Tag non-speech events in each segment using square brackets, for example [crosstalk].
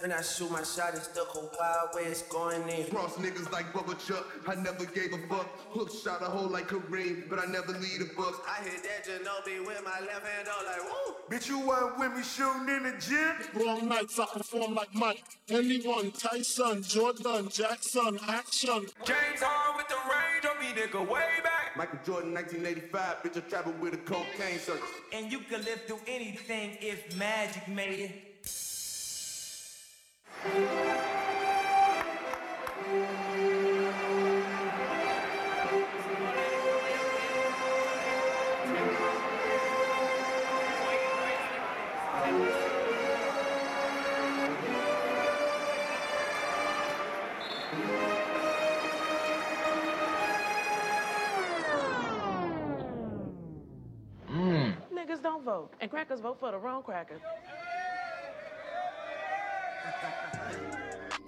Then I shoot my shot, it's the whole wild way it's going in. Cross niggas like Bubba Chuck, I never gave a fuck. Hook shot a hole like Kareem, but I never lead a buck. I hit that Ginobili with my left hand, all like, woo! Bitch, you weren't with me shooting in the gym? Wrong nights, I perform like Mike. Anyone, Tyson, Jordan, Jackson, action. James Harden with the range on me, nigga, way back. Michael Jordan, 1985, bitch, I traveled with a cocaine circus. And you can live through anything if magic made it. Hmm. Niggas don't vote, and crackers vote for the wrong crackers.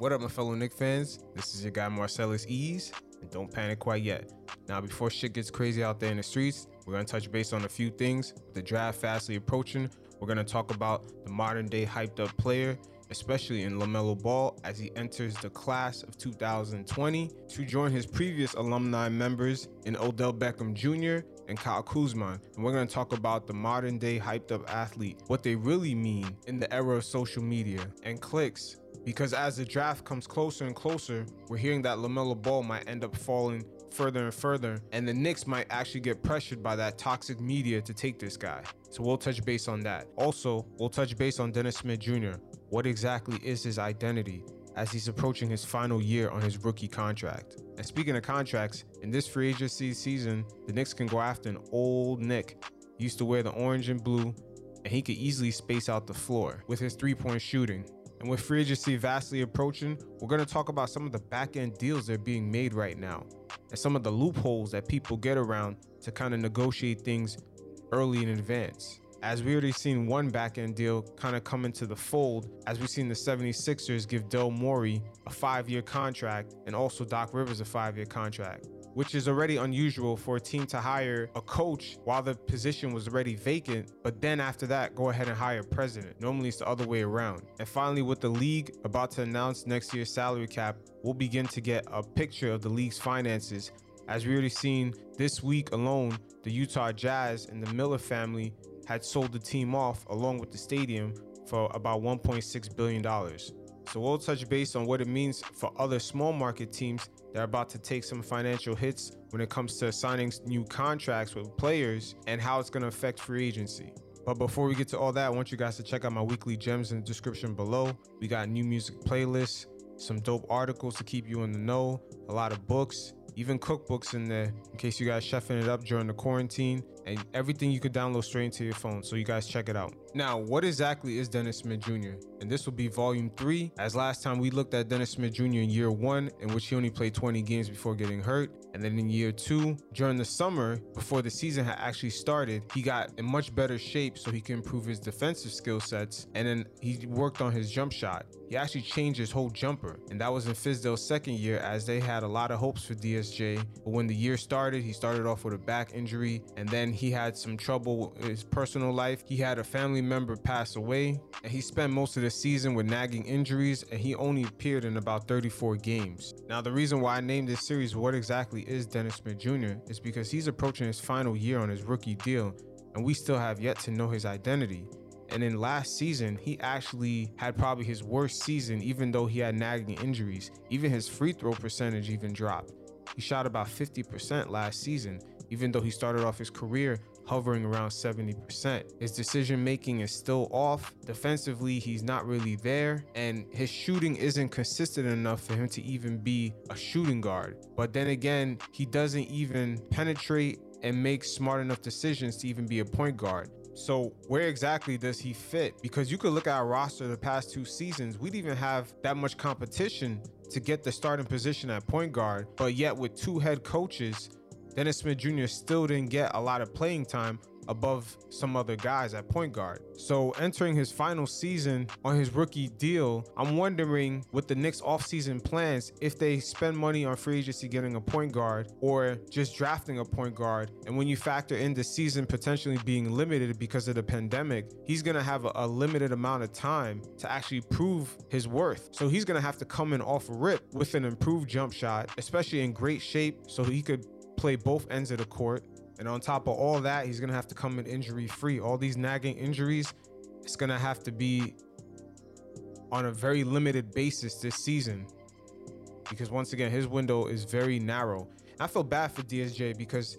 What up, my fellow Knick fans? This is your guy Marcellus Ease, and don't panic quite yet. Now, before shit gets crazy out there in the streets, we're gonna touch base on a few things. With the draft fastly approaching, we're gonna talk about the modern day hyped up player, especially in LaMelo Ball as he enters the class of 2020 to join his previous alumni members in Odell Beckham Jr. and Kyle Kuzma. And we're gonna talk about the modern day hyped up athlete, what they really mean in the era of social media and clicks because as the draft comes closer and closer, we're hearing that LaMelo Ball might end up falling further and further, and the Knicks might actually get pressured by that toxic media to take this guy. So we'll touch base on that. Also, we'll touch base on Dennis Smith Jr. What exactly is his identity as he's approaching his final year on his rookie contract? And speaking of contracts, in this free agency season, the Knicks can go after an old Knick. He used to wear the orange and blue, and he could easily space out the floor with his three point shooting. And with free agency vastly approaching, we're going to talk about some of the back end deals that are being made right now and some of the loopholes that people get around to kind of negotiate things early in advance. As we already seen one back end deal kind of come into the fold, as we've seen the 76ers give Daryl Morey a five year contract and also Doc Rivers a five year contract which is already unusual for a team to hire a coach while the position was already vacant, but then after that, go ahead and hire a president. Normally, it's the other way around. And finally, with the league about to announce next year's salary cap, we'll begin to get a picture of the league's finances. As we already seen this week alone, the Utah Jazz and the Miller family had sold the team off along with the stadium for about $1.6 billion. So we'll touch base on what it means for other small market teams that are about to take some financial hits when it comes to signing new contracts with players and how it's going to affect free agency. But before we get to all that, I want you guys to check out my weekly gems in the description below. We got new music playlists, some dope articles to keep you in the know, a lot of books, even cookbooks in there in case you guys chefing it up during the quarantine and everything you could download straight into your phone so you guys check it out. Now what exactly is dennis smith jr and this will be volume three as last time we looked at dennis smith jr in year one in which he only played 20 games before getting hurt. And then in year two during the summer before the season had actually started he got in much better shape so he could improve his defensive skill sets. And then he worked on his jump shot. He actually changed his whole jumper. And that was in fizdale's second year as they had a lot of hopes for dsj but when the year started he started off with a back injury. And then he had some trouble with his personal life he had a family member pass away and he spent most of the season with nagging injuries and he only appeared in about 34 games now the reason why i named this series what exactly is dennis smith jr is because he's approaching his final year on his rookie deal and we still have yet to know his identity and in last season, he actually had probably his worst season, even though he had nagging injuries. Even his free throw percentage even dropped. He shot about 50% last season, even though he started off his career hovering around 70%. His decision making is still off. Defensively, he's not really there, and his shooting isn't consistent enough for him to even be a shooting guard. But then again, he doesn't even penetrate and make smart enough decisions to even be a point guard. So where exactly does he fit? Because you could look at our roster the past two seasons, we didn't even have that much competition to get the starting position at point guard, but yet with two head coaches, Dennis Smith Jr. still didn't get a lot of playing time above some other guys at point guard. So entering his final season on his rookie deal, I'm wondering with the Knicks offseason plans if they spend money on free agency getting a point guard or just drafting a point guard. And when you factor in the season potentially being limited because of the pandemic, he's gonna have a, a limited amount of time to actually prove his worth. So he's gonna have to come in off a rip with an improved jump shot, especially in great shape, so he could play both ends of the court. And on top of all that, he's gonna have to come in injury free. All these nagging injuries, it's gonna have to be on a very limited basis this season. Because once again, his window is very narrow. And I feel bad for DSJ because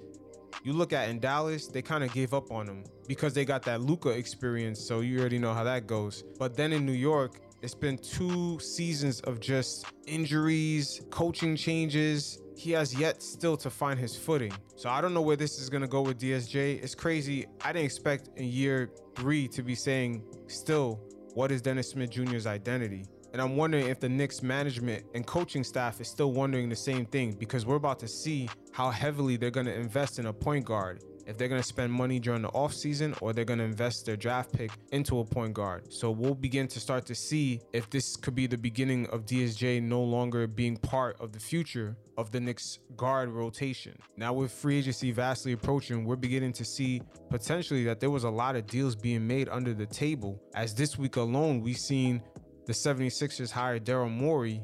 you look at in Dallas, they kind of gave up on him because they got that Luka experience. So you already know how that goes. But then in New York, it's been two seasons of just injuries, coaching changes. He has yet still to find his footing. So I don't know where this is going to go with DSJ. It's crazy. I didn't expect in year three to be saying still, what is Dennis Smith Jr.'s identity? And I'm wondering if the Knicks management and coaching staff is still wondering the same thing because we're about to see how heavily they're going to invest in a point guard. If they're going to spend money during the offseason or they're going to invest their draft pick into a point guard. So we'll begin to start to see if this could be the beginning of DSJ no longer being part of the future of the Knicks guard rotation. Now, with free agency vastly approaching, we're beginning to see potentially that there was a lot of deals being made under the table. As this week alone, we've seen the 76ers hire Daryl Morey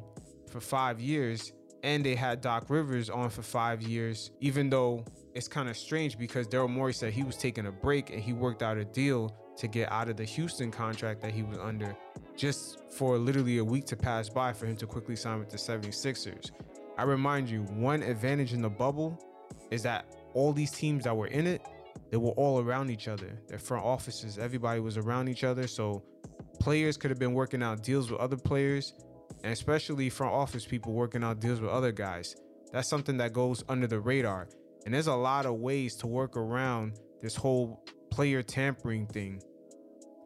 for five years, and they had Doc Rivers on for five years, even though it's kind of strange because Daryl Morey said he was taking a break and he worked out a deal to get out of the Houston contract that he was under just for literally a week to pass by for him to quickly sign with the 76ers. I remind you, one advantage in the bubble is that all these teams that were in it, they were all around each other. Their front offices, everybody was around each other. So players could have been working out deals with other players, and especially front office people working out deals with other guys. That's something that goes under the radar. And there's a lot of ways to work around this whole player tampering thing.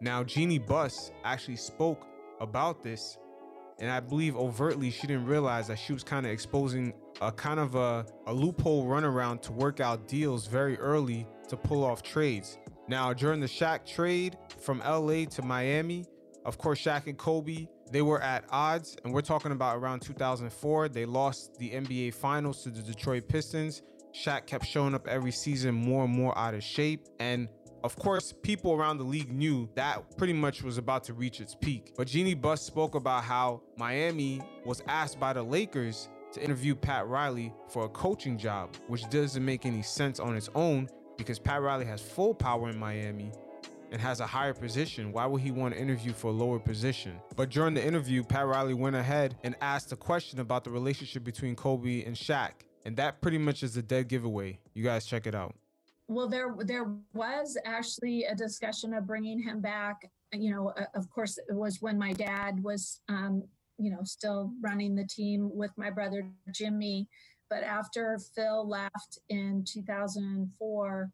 Now, Jeanie Buss actually spoke about this, and I believe overtly she didn't realize that she was kind of exposing a kind of a, a loophole runaround to work out deals very early to pull off trades. Now, during the Shaq trade from LA to Miami, of course, Shaq and Kobe, they were at odds, and we're talking about around 2004. They lost the NBA Finals to the Detroit Pistons. Shaq kept showing up every season more and more out of shape. And of course, people around the league knew that pretty much was about to reach its peak. But Jeanie Buss spoke about how Miami was asked by the Lakers to interview Pat Riley for a coaching job, which doesn't make any sense on its own because Pat Riley has full power in Miami and has a higher position. Why would he want to interview for a lower position? But during the interview, Pat Riley went ahead and asked a question about the relationship between Kobe and Shaq. And that pretty much is a dead giveaway. You guys check it out. Well, there there was actually a discussion of bringing him back. You know, of course, it was when my dad was, um, you know, still running the team with my brother Jimmy. But after Phil left in 2004,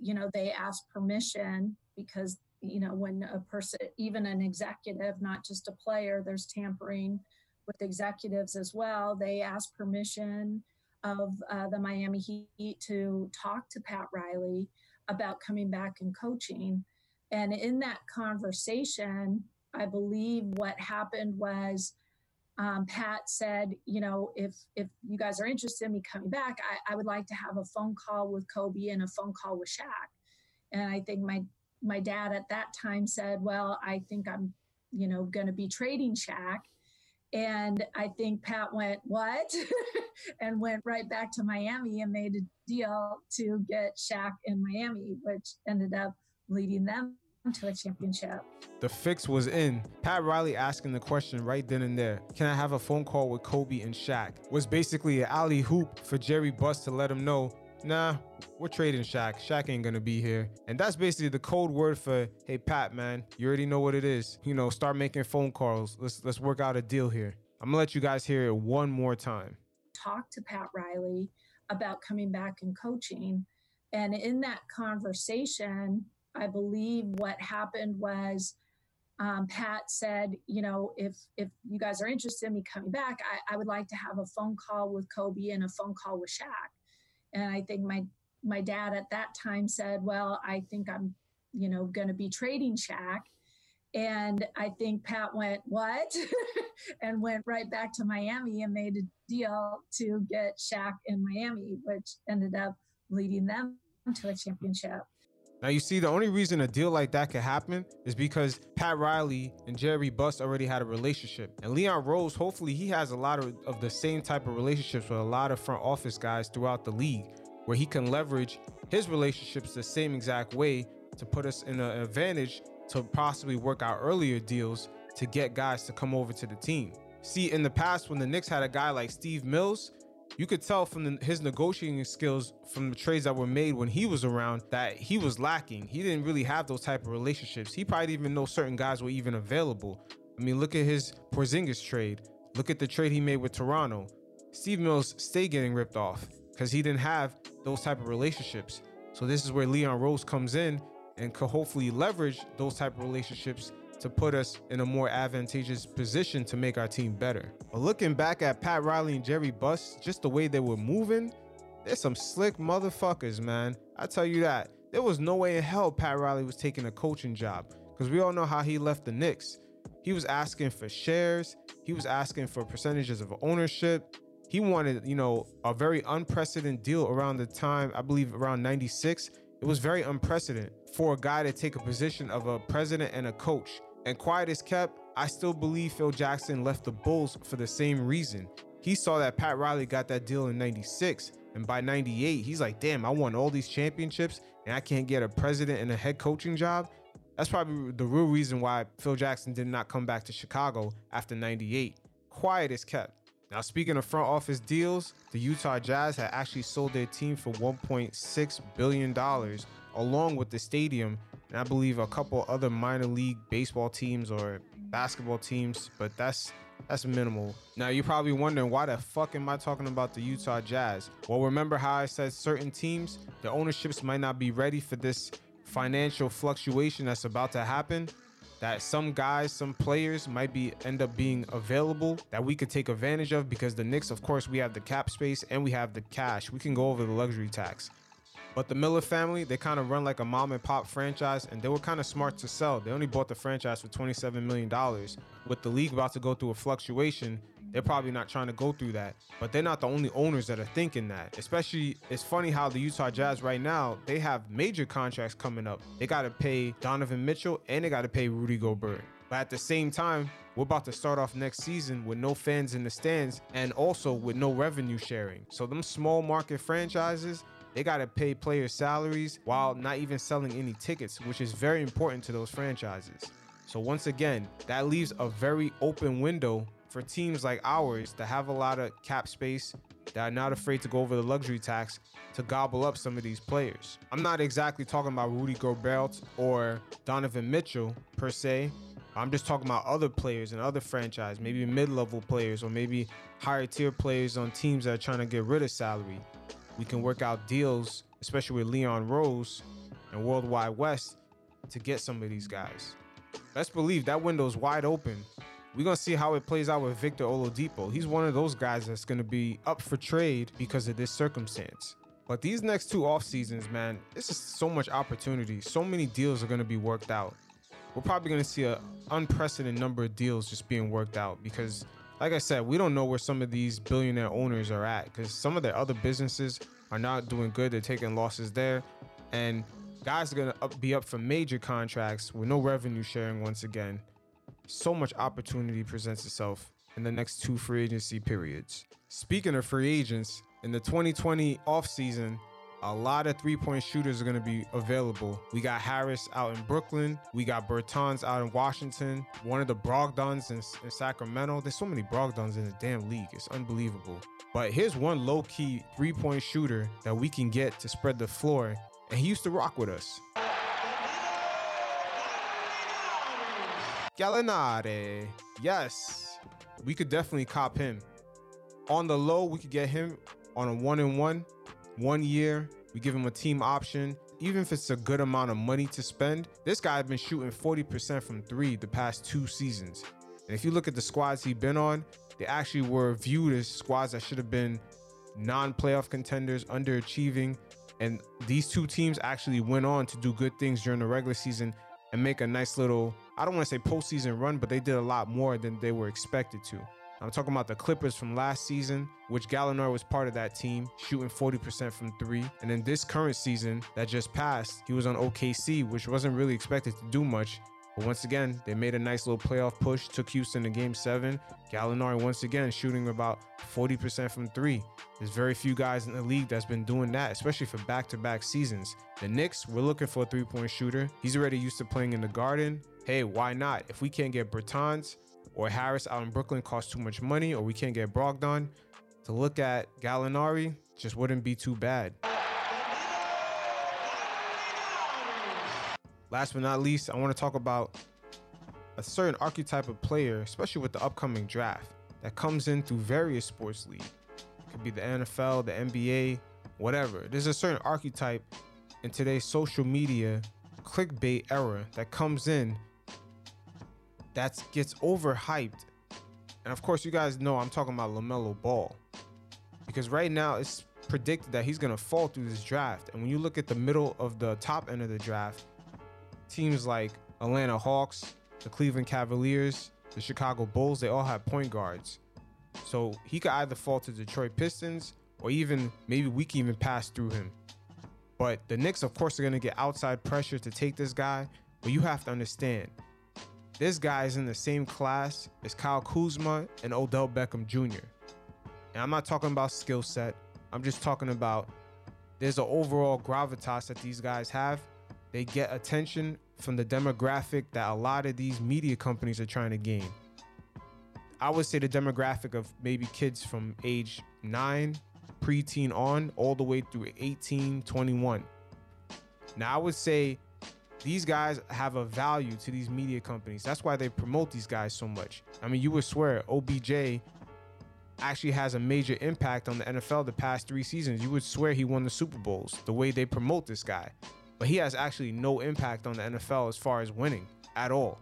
you know, they asked permission because you know when a person, even an executive, not just a player, there's tampering with executives as well. They asked permission of uh, the Miami Heat to talk to Pat Riley about coming back and coaching. And in that conversation, I believe what happened was um, Pat said, you know, if if you guys are interested in me coming back, I, I would like to have a phone call with Kobe and a phone call with Shaq. And I think my my dad at that time said, well, I think I'm, you know, going to be trading Shaq. And I think Pat went, What? [laughs] and went right back to Miami and made a deal to get Shaq in Miami, which ended up leading them to a championship. The fix was in. Pat Riley asking the question right then and there Can I have a phone call with Kobe and Shaq? Was basically an alley-oop for Jerry Buss to let him know nah, we're trading Shaq. Shaq ain't gonna be here. And that's basically the code word for, hey Pat, man, you already know what it is. You know, start making phone calls. Let's let's work out a deal here. I'm gonna let you guys hear it one more time. Talk to Pat Riley about coming back and coaching. And in that conversation, I believe what happened was um, Pat said, you know, if if you guys are interested in me coming back, I, I would like to have a phone call with Kobe and a phone call with Shaq. And I think my my dad at that time said, Well, I think I'm, you know, going to be trading Shaq. And I think Pat went, What? [laughs] and went right back to Miami and made a deal to get Shaq in Miami, which ended up leading them to a championship. Now you see, the only reason a deal like that could happen is because Pat Riley and Jerry Buss already had a relationship, and Leon Rose, hopefully, he has a lot of, of the same type of relationships with a lot of front office guys throughout the league, where he can leverage his relationships the same exact way to put us in an advantage to possibly work out earlier deals to get guys to come over to the team. See, in the past, when the Knicks had a guy like Steve Mills, you could tell from the, his negotiating skills from the trades that were made when he was around that he was lacking. He didn't really have those type of relationships. He probably didn't even know certain guys were even available. I mean, look at his Porzingis trade. Look at the trade he made with Toronto. Steve Mills stayed getting ripped off because he didn't have those type of relationships. So this is where Leon Rose comes in and could hopefully leverage those type of relationships to put us in a more advantageous position to make our team better. But looking back at Pat Riley and Jerry Buss, just the way they were moving, they're some slick motherfuckers, man. I tell you that. There was no way in hell Pat Riley was taking a coaching job because we all know how he left the Knicks. He was asking for shares, he was asking for percentages of ownership. He wanted, you know, a very unprecedented deal around the time, I believe around 96. It was very unprecedented for a guy to take a position of a president and a coach. And quiet as kept, I still believe Phil Jackson left the Bulls for the same reason. He saw that Pat Riley got that deal in 96. And by 98, he's like, damn, I won all these championships and I can't get a president and a head coaching job. That's probably the real reason why Phil Jackson did not come back to Chicago after 98. Quiet is kept. Now, speaking of front office deals, the Utah Jazz had actually sold their team for $1.6 billion, along with the stadium and I believe a couple other minor league baseball teams or basketball teams, but that's that's minimal. Now you're probably wondering why the fuck am I talking about the Utah Jazz? Well, remember how I said certain teams, the ownerships might not be ready for this financial fluctuation that's about to happen. That some guys, some players might be end up being available that we could take advantage of because the Knicks, of course, we have the cap space and we have the cash. We can go over the luxury tax. But the Miller family, they kind of run like a mom and pop franchise, and they were kind of smart to sell. They only bought the franchise for $27 million. With the league about to go through a fluctuation, they're probably not trying to go through that. But they're not the only owners that are thinking that. Especially, it's funny how the Utah Jazz right now, they have major contracts coming up. They got to pay Donovan Mitchell and they got to pay Rudy Gobert. But at the same time, we're about to start off next season with no fans in the stands and also with no revenue sharing. So them small market franchises, they got to pay players salaries while not even selling any tickets, which is very important to those franchises. So once again, that leaves a very open window for teams like ours that have a lot of cap space that are not afraid to go over the luxury tax to gobble up some of these players. I'm not exactly talking about Rudy Gobert or Donovan Mitchell per se. I'm just talking about other players and other franchise, maybe mid-level players or maybe higher tier players on teams that are trying to get rid of salary we can work out deals, especially with Leon Rose and World Wide Wes, to get some of these guys. Let's believe that window's wide open. We're gonna see how it plays out with Victor Oladipo. He's one of those guys that's gonna be up for trade because of this circumstance. But these next two off seasons, man, this is so much opportunity. So many deals are gonna be worked out. We're probably gonna see an unprecedented number of deals just being worked out because like I said, we don't know where some of these billionaire owners are at because some of their other businesses are not doing good. They're taking losses there, and guys are gonna up, be up for major contracts with no revenue sharing once again. So much opportunity presents itself in the next two free agency periods. Speaking of free agents, in the 2020 offseason, a lot of three point shooters are going to be available. We got Harris out in Brooklyn. We got Bertans out in Washington. One of the Brogdons in, in Sacramento. There's so many Brogdons in the damn league. It's unbelievable. But here's one low key three point shooter that we can get to spread the floor. And he used to rock with us. Gallinari. Yes. We could definitely cop him. On the low, we could get him on a one and one one year. We give him a team option. Even if it's a good amount of money to spend, this guy has been shooting 40% from three the past two seasons. And if you look at the squads he's been on, they actually were viewed as squads that should have been non playoff contenders, underachieving. And these two teams actually went on to do good things during the regular season and make a nice little, I don't want to say postseason run, but they did a lot more than they were expected to. I'm talking about the Clippers from last season, which Gallinari was part of that team, shooting 40% from three. And then this current season that just passed, he was on OKC, which wasn't really expected to do much. But once again, they made a nice little playoff push, took Houston to game seven. Gallinari, once again, shooting about 40% from three. There's very few guys in the league that's been doing that, especially for back to back seasons. The Knicks, we're looking for a three point shooter. He's already used to playing in the garden. Hey, why not? If we can't get Bertans or Harris out in Brooklyn, costs too much money, or we can't get Brogdon, to look at Gallinari just wouldn't be too bad. Last but not least, I want to talk about a certain archetype of player, especially with the upcoming draft, that comes in through various sports leagues. It could be the NFL, the NBA, whatever. There's a certain archetype in today's social media clickbait era that comes in that gets overhyped. And of course, you guys know I'm talking about LaMelo Ball. Because right now it's predicted that he's going to fall through this draft. And when you look at the middle of the top end of the draft, teams like Atlanta Hawks, the Cleveland Cavaliers, the Chicago Bulls, they all have point guards. So he could either fall to Detroit Pistons or even maybe we can even pass through him. But the Knicks, of course, are going to get outside pressure to take this guy. But you have to understand, this guy is in the same class as Kyle Kuzma and Odell Beckham Jr. And I'm not talking about skill set. I'm just talking about there's an overall gravitas that these guys have. They get attention from the demographic that a lot of these media companies are trying to gain. I would say the demographic of maybe kids from age 9, preteen on, all the way through 18, 21. Now, I would say these guys have a value to these media companies. That's why they promote these guys so much. I mean, you would swear OBJ actually has a major impact on the NFL the past three seasons. You would swear he won the Super Bowls the way they promote this guy. But he has actually no impact on the NFL as far as winning at all.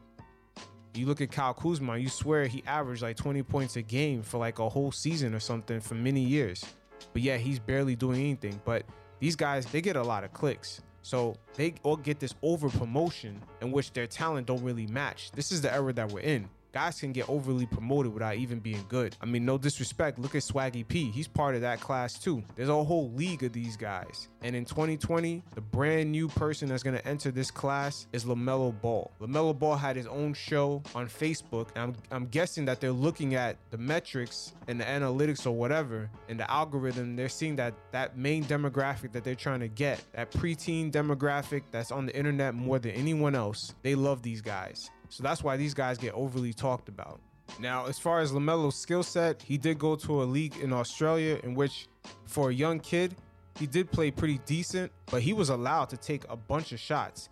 You look at Kyle Kuzma, you swear he averaged like 20 points a game for like a whole season or something for many years. But yeah, he's barely doing anything. But these guys, they get a lot of clicks. So they all get this over promotion in which their talent don't really match. This is the era that we're in guys can get overly promoted without even being good. I mean, no disrespect. Look at Swaggy P. He's part of that class too. There's a whole league of these guys. And in 2020, the brand new person that's going to enter this class is LaMelo Ball. LaMelo Ball had his own show on Facebook. And I'm, I'm guessing that they're looking at the metrics and the analytics or whatever and the algorithm. They're seeing that that main demographic that they're trying to get, that preteen demographic that's on the internet more than anyone else, they love these guys. So that's why these guys get overly talked about. Now, as far as LaMelo's skill set, he did go to a league in Australia in which, for a young kid, he did play pretty decent, but he was allowed to take a bunch of shots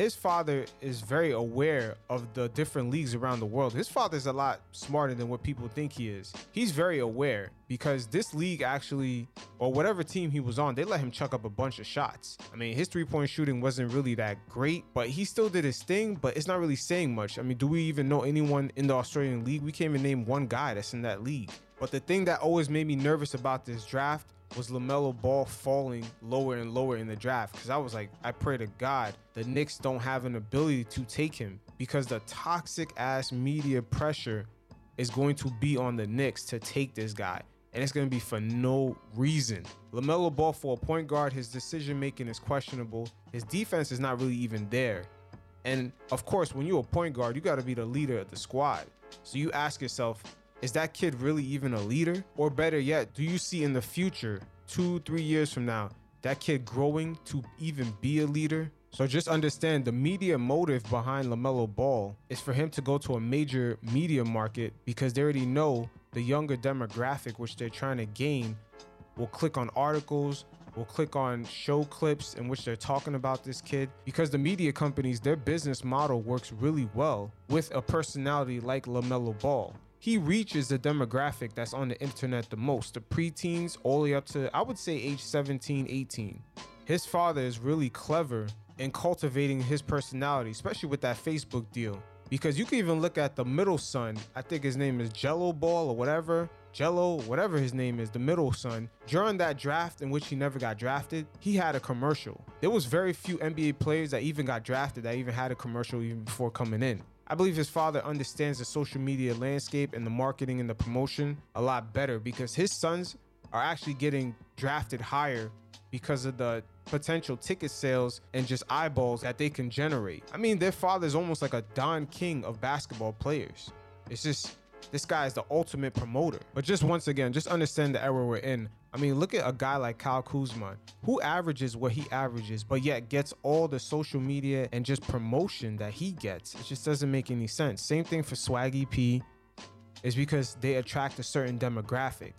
his father is very aware of the different leagues around the world. His father's a lot smarter than what people think he is. He's very aware because this league actually, or whatever team he was on, they let him chuck up a bunch of shots. I mean, his three point shooting wasn't really that great, but he still did his thing, but it's not really saying much. I mean, do we even know anyone in the Australian league? We can't even name one guy that's in that league. But the thing that always made me nervous about this draft was LaMelo Ball falling lower and lower in the draft because I was like, I pray to God the Knicks don't have an ability to take him because the toxic ass media pressure is going to be on the Knicks to take this guy. And it's going to be for no reason. LaMelo Ball for a point guard, his decision making is questionable. His defense is not really even there. And of course, when you're a point guard, you got to be the leader of the squad. So you ask yourself, is that kid really even a leader? Or better yet, do you see in the future, two, three years from now, that kid growing to even be a leader? So just understand the media motive behind LaMelo Ball is for him to go to a major media market because they already know the younger demographic which they're trying to gain will click on articles, will click on show clips in which they're talking about this kid because the media companies, their business model works really well with a personality like LaMelo Ball he reaches the demographic that's on the internet the most the preteens all the way up to i would say age 17 18 his father is really clever in cultivating his personality especially with that facebook deal Because you can even look at the middle son. I think his name is Gelo Ball or whatever. Gelo, whatever his name is, the middle son. During that draft in which he never got drafted, he had a commercial. There was very few NBA players that even got drafted that even had a commercial even before coming in. I believe his father understands the social media landscape and the marketing and the promotion a lot better because his sons are actually getting drafted higher because of the potential ticket sales and just eyeballs that they can generate. I mean, their father is almost like a Don King of basketball players. It's just this guy is the ultimate promoter. But just once again, just understand the era we're in. I mean, look at a guy like Kyle Kuzma, who averages what he averages, but yet gets all the social media and just promotion that he gets. It just doesn't make any sense. Same thing for Swaggy P, is because they attract a certain demographic.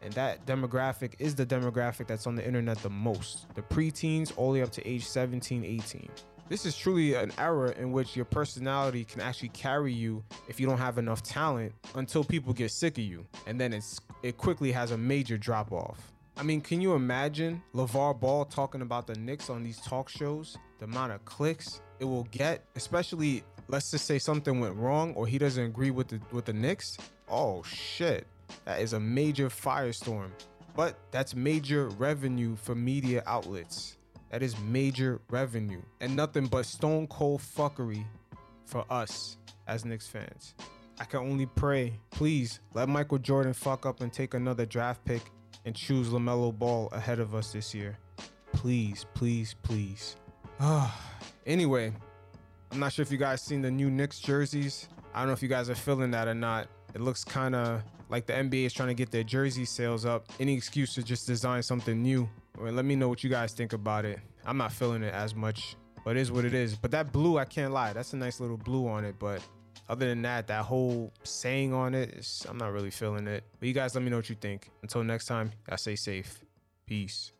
And that demographic is the demographic that's on the internet the most the preteens, all the way up to age 17, 18. This is truly an era in which your personality can actually carry you if you don't have enough talent until people get sick of you. And then it's it quickly has a major drop off. I mean, can you imagine LeVar Ball talking about the Knicks on these talk shows? The amount of clicks it will get, especially let's just say something went wrong or he doesn't agree with the with the Knicks. Oh shit. That is a major firestorm. But that's major revenue for media outlets. That is major revenue and nothing but stone cold fuckery for us as Knicks fans. I can only pray, please let Michael Jordan fuck up and take another draft pick and choose LaMelo Ball ahead of us this year. Please, please, please. Ah, anyway, I'm not sure if you guys seen the new Knicks jerseys. I don't know if you guys are feeling that or not. It looks kind of like the NBA is trying to get their jersey sales up. Any excuse to just design something new. Let me know what you guys think about it. I'm not feeling it as much, but it is what it is. But that blue, I can't lie. That's a nice little blue on it. But other than that, that whole saying on it, I'm not really feeling it. But you guys let me know what you think. Until next time, I stay safe. Peace.